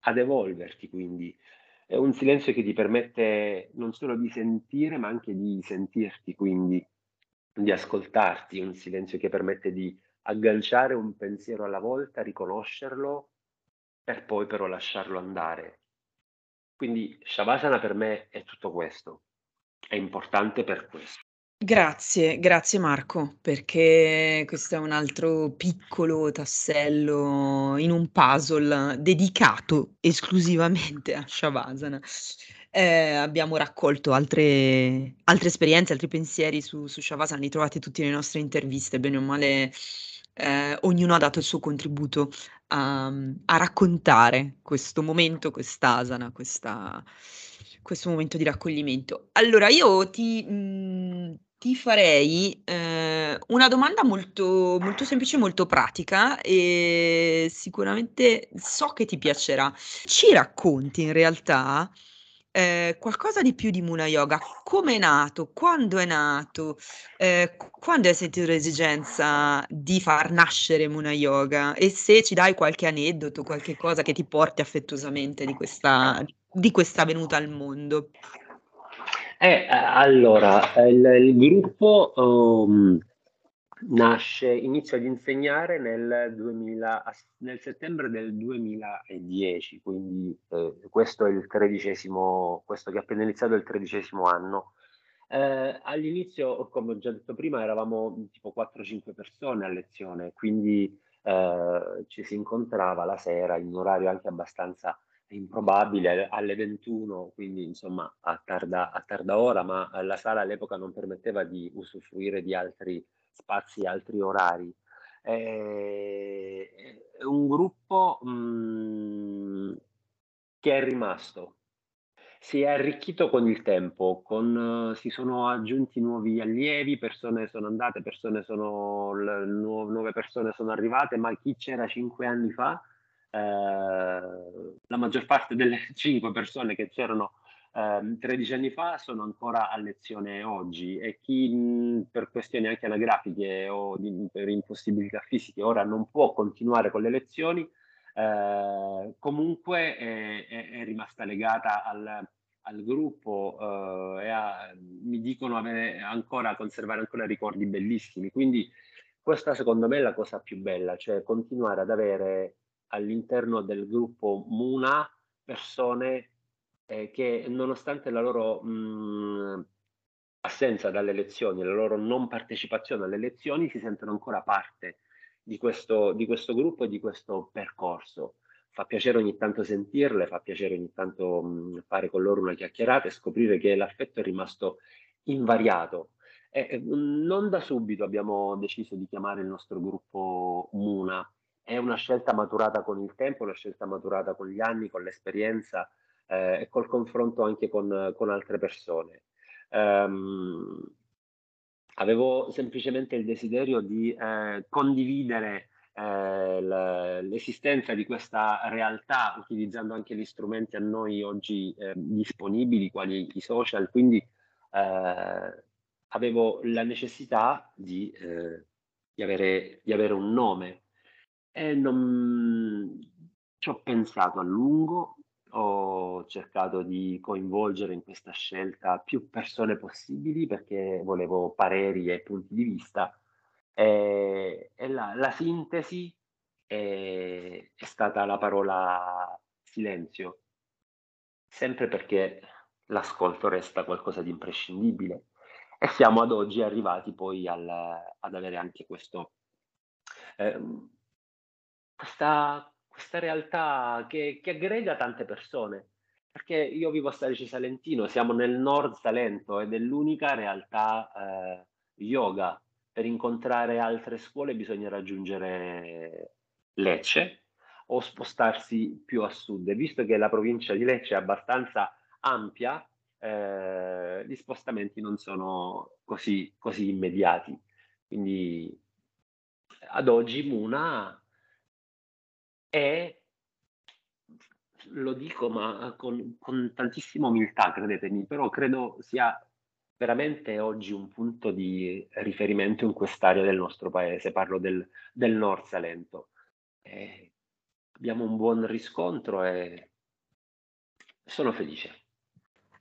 ad evolverti quindi. È un silenzio che ti permette non solo di sentire, ma anche di sentirti, quindi di ascoltarti, un silenzio che permette di agganciare un pensiero alla volta, riconoscerlo per poi però lasciarlo andare. Quindi Shavasana per me è tutto questo, è importante per questo. Grazie, grazie Marco, perché questo è un altro piccolo tassello in un puzzle dedicato esclusivamente a Shavasana. Eh, abbiamo raccolto altre, altre esperienze, altri pensieri su, su Shavasana, li trovate tutti nelle nostre interviste, bene o male eh, ognuno ha dato il suo contributo a, a raccontare questo momento, quest'asana, questa, questo momento di raccoglimento. Allora, io ti, mh, ti farei eh, una domanda molto, molto semplice, molto pratica e sicuramente so che ti piacerà. Ci racconti in realtà eh, qualcosa di più di Muna Yoga? Come è nato? Quando è nato? Eh, quando hai sentito l'esigenza di far nascere Muna Yoga? E se ci dai qualche aneddoto, qualche cosa che ti porti affettuosamente di questa, di questa venuta al mondo? Eh, allora, il, il gruppo um, nasce, inizio ad insegnare nel, 2000, nel settembre del 2010, quindi eh, questo è il tredicesimo, questo che è appena iniziato è il tredicesimo anno. Eh, all'inizio, come ho già detto prima, eravamo tipo 4-5 persone a lezione, quindi eh, ci si incontrava la sera in un orario anche abbastanza improbabile alle 21, quindi insomma a tarda, a tarda ora, ma la sala all'epoca non permetteva di usufruire di altri spazi, altri orari. È un gruppo mm, che è rimasto, si è arricchito con il tempo, con, si sono aggiunti nuovi allievi, persone sono andate, persone sono, nuove persone sono arrivate, ma chi c'era cinque anni fa eh, la maggior parte delle 5 persone che c'erano eh, 13 anni fa sono ancora a lezione oggi e chi mh, per questioni anche anagrafiche o di, per impossibilità fisiche ora non può continuare con le lezioni, eh, comunque è, è, è, rimasta legata al, al gruppo eh, e a, mi dicono avere ancora, conservare ancora ricordi bellissimi. Quindi questa secondo me è la cosa più bella, cioè continuare ad avere all'interno del gruppo Muna persone eh, che nonostante la loro mh, assenza dalle elezioni, la loro non partecipazione alle elezioni, si sentono ancora parte di questo, di questo gruppo e di questo percorso. Fa piacere ogni tanto sentirle, fa piacere ogni tanto mh, fare con loro una chiacchierata e scoprire che l'affetto è rimasto invariato. E, non da subito abbiamo deciso di chiamare il nostro gruppo Muna, è una scelta maturata con il tempo, una scelta maturata con gli anni, con l'esperienza eh, e col confronto anche con, con altre persone. Um, avevo semplicemente il desiderio di eh, condividere eh, l'esistenza di questa realtà utilizzando anche gli strumenti a noi oggi eh, disponibili, quali i social, quindi eh, avevo la necessità di, eh, di, avere, di avere un nome e non ci ho pensato a lungo, ho cercato di coinvolgere in questa scelta più persone possibili perché volevo pareri e punti di vista. E, e la, la, sintesi è, è stata la parola silenzio, sempre perché l'ascolto resta qualcosa di imprescindibile. E siamo ad oggi arrivati poi al, ad avere anche questo eh, questa, questa realtà che, che, aggrega tante persone. Perché io vivo a Starice Salentino, siamo nel nord Salento ed è l'unica realtà eh, yoga. Per incontrare altre scuole bisogna raggiungere Lecce o spostarsi più a sud. E visto che la provincia di Lecce è abbastanza ampia, eh, gli spostamenti non sono così, così immediati. Quindi ad oggi Muna e lo dico ma con, con tantissima umiltà, credetemi, però credo sia veramente oggi un punto di riferimento in quest'area del nostro paese, parlo del, del Nord Salento. E abbiamo un buon riscontro e sono felice.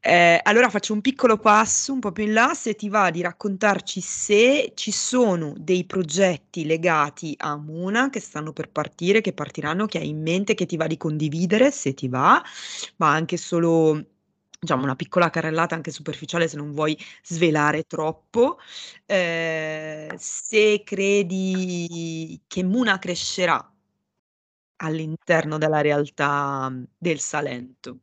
Eh, allora faccio un piccolo passo un po' più in là, se ti va di raccontarci se ci sono dei progetti legati a Muna che stanno per partire, che partiranno, che hai in mente, che ti va di condividere, se ti va, ma anche solo diciamo una piccola carrellata anche superficiale se non vuoi svelare troppo. Eh, se credi che Muna crescerà all'interno della realtà del Salento.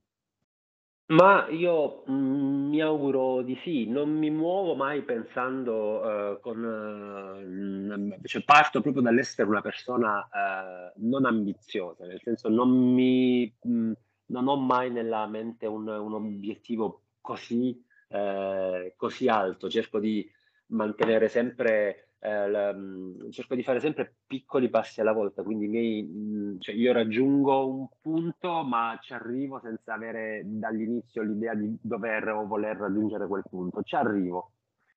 Ma io, mhmm, mi auguro di sì. Non mi muovo mai pensando, uhm, con mhmm, cioè parto proprio dall'essere una persona, uhm, non ambiziosa, nel senso non mi mhmm, non ho mai nella mente un un obiettivo così ehm, così alto. Cerco di mantenere sempre eh, cerco di fare sempre piccoli passi alla volta, quindi miei, cioè io raggiungo un punto ma ci arrivo senza avere dall'inizio l'idea di dover o voler raggiungere quel punto, ci arrivo,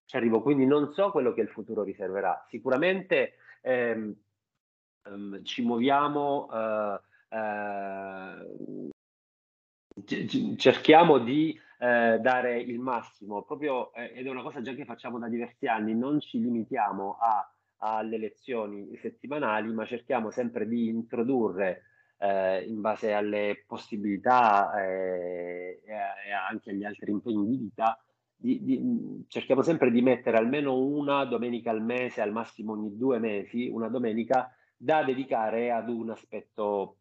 ci arrivo, quindi non so quello che il futuro riserverà. Sicuramente ehm, ehm, ci muoviamo, eh, eh, cerchiamo di eh, dare il massimo, proprio, eh, ed è una cosa già che facciamo da diversi anni, non ci limitiamo a, alle lezioni settimanali, ma cerchiamo sempre di introdurre eh, in base alle possibilità eh, e, anche agli altri impegni di vita, di, di, cerchiamo sempre di mettere almeno una domenica al mese, al massimo ogni due mesi, una domenica da dedicare ad un aspetto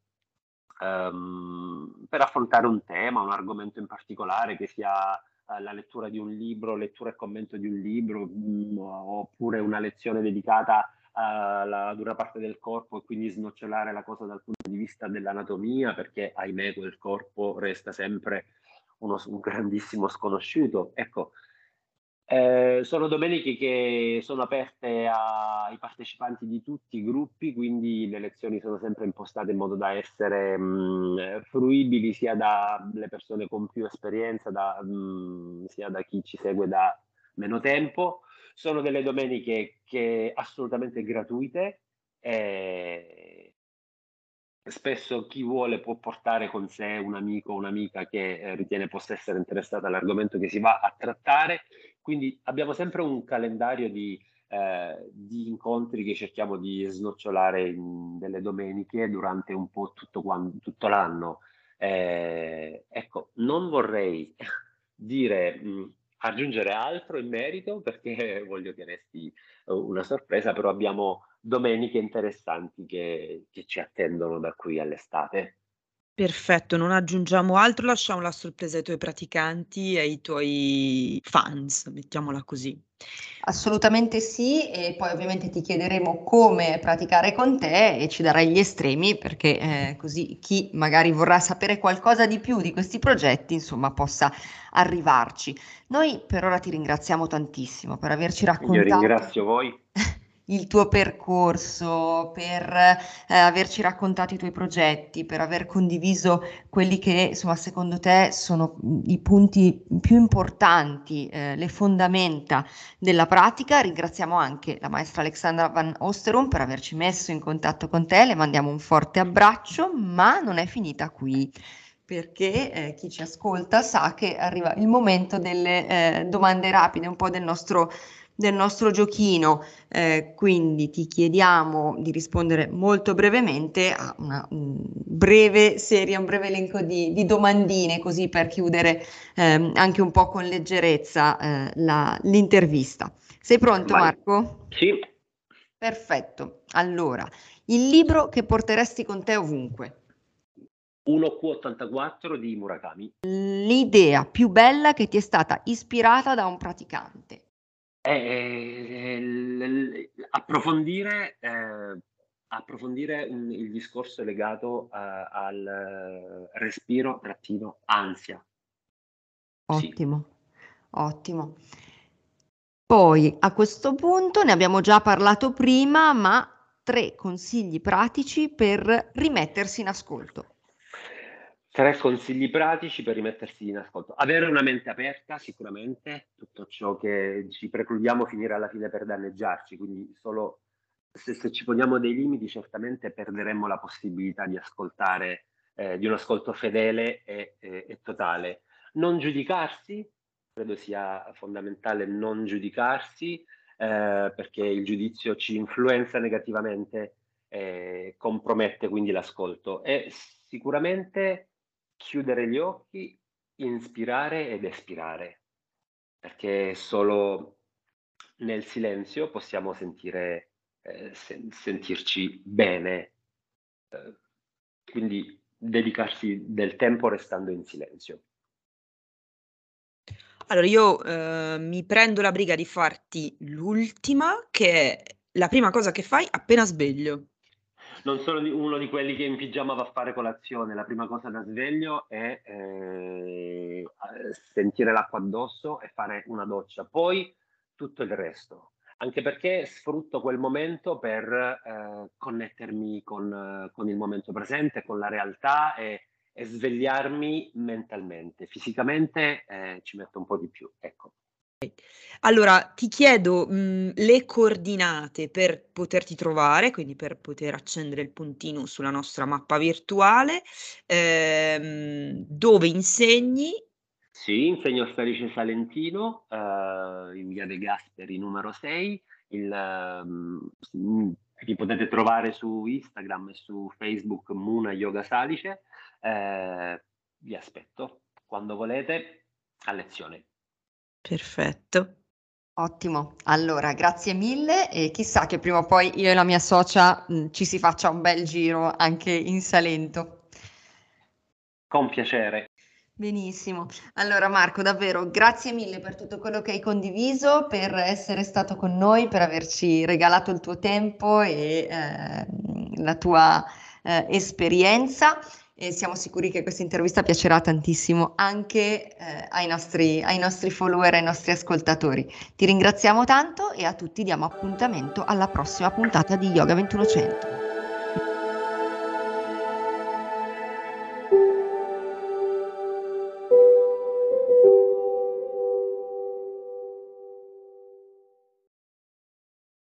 um, per affrontare un tema, un argomento in particolare, che sia uh, la lettura di un libro, lettura e commento di un libro, mh, mm, oppure una lezione dedicata alla, ad una parte del corpo e quindi snocciolare la cosa dal punto di vista dell'anatomia, perché ahimè quel corpo resta sempre uno, un grandissimo sconosciuto. Ecco, eh, sono domeniche che sono aperte ai partecipanti di tutti i gruppi, quindi le lezioni sono sempre impostate in modo da essere mh, fruibili sia dalle persone con più esperienza, da, mh, sia da chi ci segue da meno tempo. Sono delle domeniche che assolutamente gratuite. E spesso chi vuole può portare con sé un amico o un'amica che eh, ritiene possa essere interessata all'argomento che si va a trattare quindi abbiamo sempre un calendario di, eh, di incontri che cerchiamo di snocciolare in delle domeniche durante un po' tutto, quando, tutto l'anno. Eh, ecco, non vorrei dire, mh, aggiungere altro in merito perché voglio che resti una sorpresa, però abbiamo domeniche interessanti che, che ci attendono da qui all'estate. Perfetto, non aggiungiamo altro, lasciamo la sorpresa ai tuoi praticanti e ai tuoi fans, mettiamola così. Assolutamente sì, e poi ovviamente ti chiederemo come praticare con te e ci darai gli estremi perché eh, così chi magari vorrà sapere qualcosa di più di questi progetti, insomma, possa arrivarci. Noi per ora ti ringraziamo tantissimo per averci raccontato. Io ringrazio voi. il tuo percorso, per eh, averci raccontato i tuoi progetti, per aver condiviso quelli che insomma secondo te sono i punti più importanti, eh, le fondamenta della pratica. Ringraziamo anche la maestra Alexandra Van Osterum per averci messo in contatto con te, le mandiamo un forte abbraccio, ma non è finita qui perché eh, chi ci ascolta sa che arriva il momento delle eh, domande rapide, un po' del nostro del nostro giochino, eh, quindi ti chiediamo di rispondere molto brevemente a una un breve serie, un breve elenco di, di domandine, così per chiudere eh, anche un po' con leggerezza eh, la, l'intervista. Sei pronto Vai. Marco? Sì. Perfetto. Allora, il libro che porteresti con te ovunque? 1Q84 di Murakami. L'idea più bella che ti è stata ispirata da un praticante? Eh, l- approfondire, eh, approfondire il discorso legato al respiro trattino ansia. Sì. Ottimo, ottimo. Poi a questo punto ne abbiamo già parlato prima, ma tre consigli pratici per rimettersi in ascolto. Tre consigli pratici per rimettersi in ascolto. Avere una mente aperta, sicuramente, tutto ciò che ci precludiamo finire alla fine per danneggiarci, quindi solo se, se ci poniamo dei limiti certamente perderemmo la possibilità di ascoltare, eh, di un ascolto fedele e, e, e totale. Non giudicarsi, credo sia fondamentale non giudicarsi, eh, perché il giudizio ci influenza negativamente e compromette quindi l'ascolto. E sicuramente chiudere gli occhi, inspirare ed espirare, perché solo nel silenzio possiamo sentire, eh, sen- sentirci bene. Eh, quindi dedicarsi del tempo restando in silenzio. Allora, io eh, mi prendo la briga di farti l'ultima, che è la prima cosa che fai appena sveglio non sono uno di quelli che in pigiama va a fare colazione. La prima cosa da sveglio è eh, sentire l'acqua addosso e fare una doccia. Poi tutto il resto. Anche perché sfrutto quel momento per eh, connettermi con, con, il momento presente, con la realtà e, e svegliarmi mentalmente. Fisicamente eh, ci metto un po' di più. Ecco. Allora, ti chiedo, mhmm, le coordinate per poterti trovare, quindi per poter accendere il puntino sulla nostra mappa virtuale, ehm, dove insegni Sì, insegno a Felice Salentino, ehm, in via De Gasperi numero 6. Il, mhmm, mhmm, mi potete trovare su Instagram e su Facebook Muna Yoga Salice. Ehm, vi aspetto quando volete a lezione. Perfetto. Ottimo, allora grazie mille e chissà che prima o poi io e la mia socia mh, mm, ci si faccia un bel giro anche in Salento. Con piacere. Benissimo, allora Marco davvero grazie mille per tutto quello che hai condiviso, per essere stato con noi, per averci regalato il tuo tempo e eh, la tua eh, esperienza e siamo sicuri che questa intervista piacerà tantissimo anche eh, ai, nostri, ai nostri follower, ai nostri ascoltatori. Ti ringraziamo tanto e a tutti diamo appuntamento alla prossima puntata di Yoga 2100.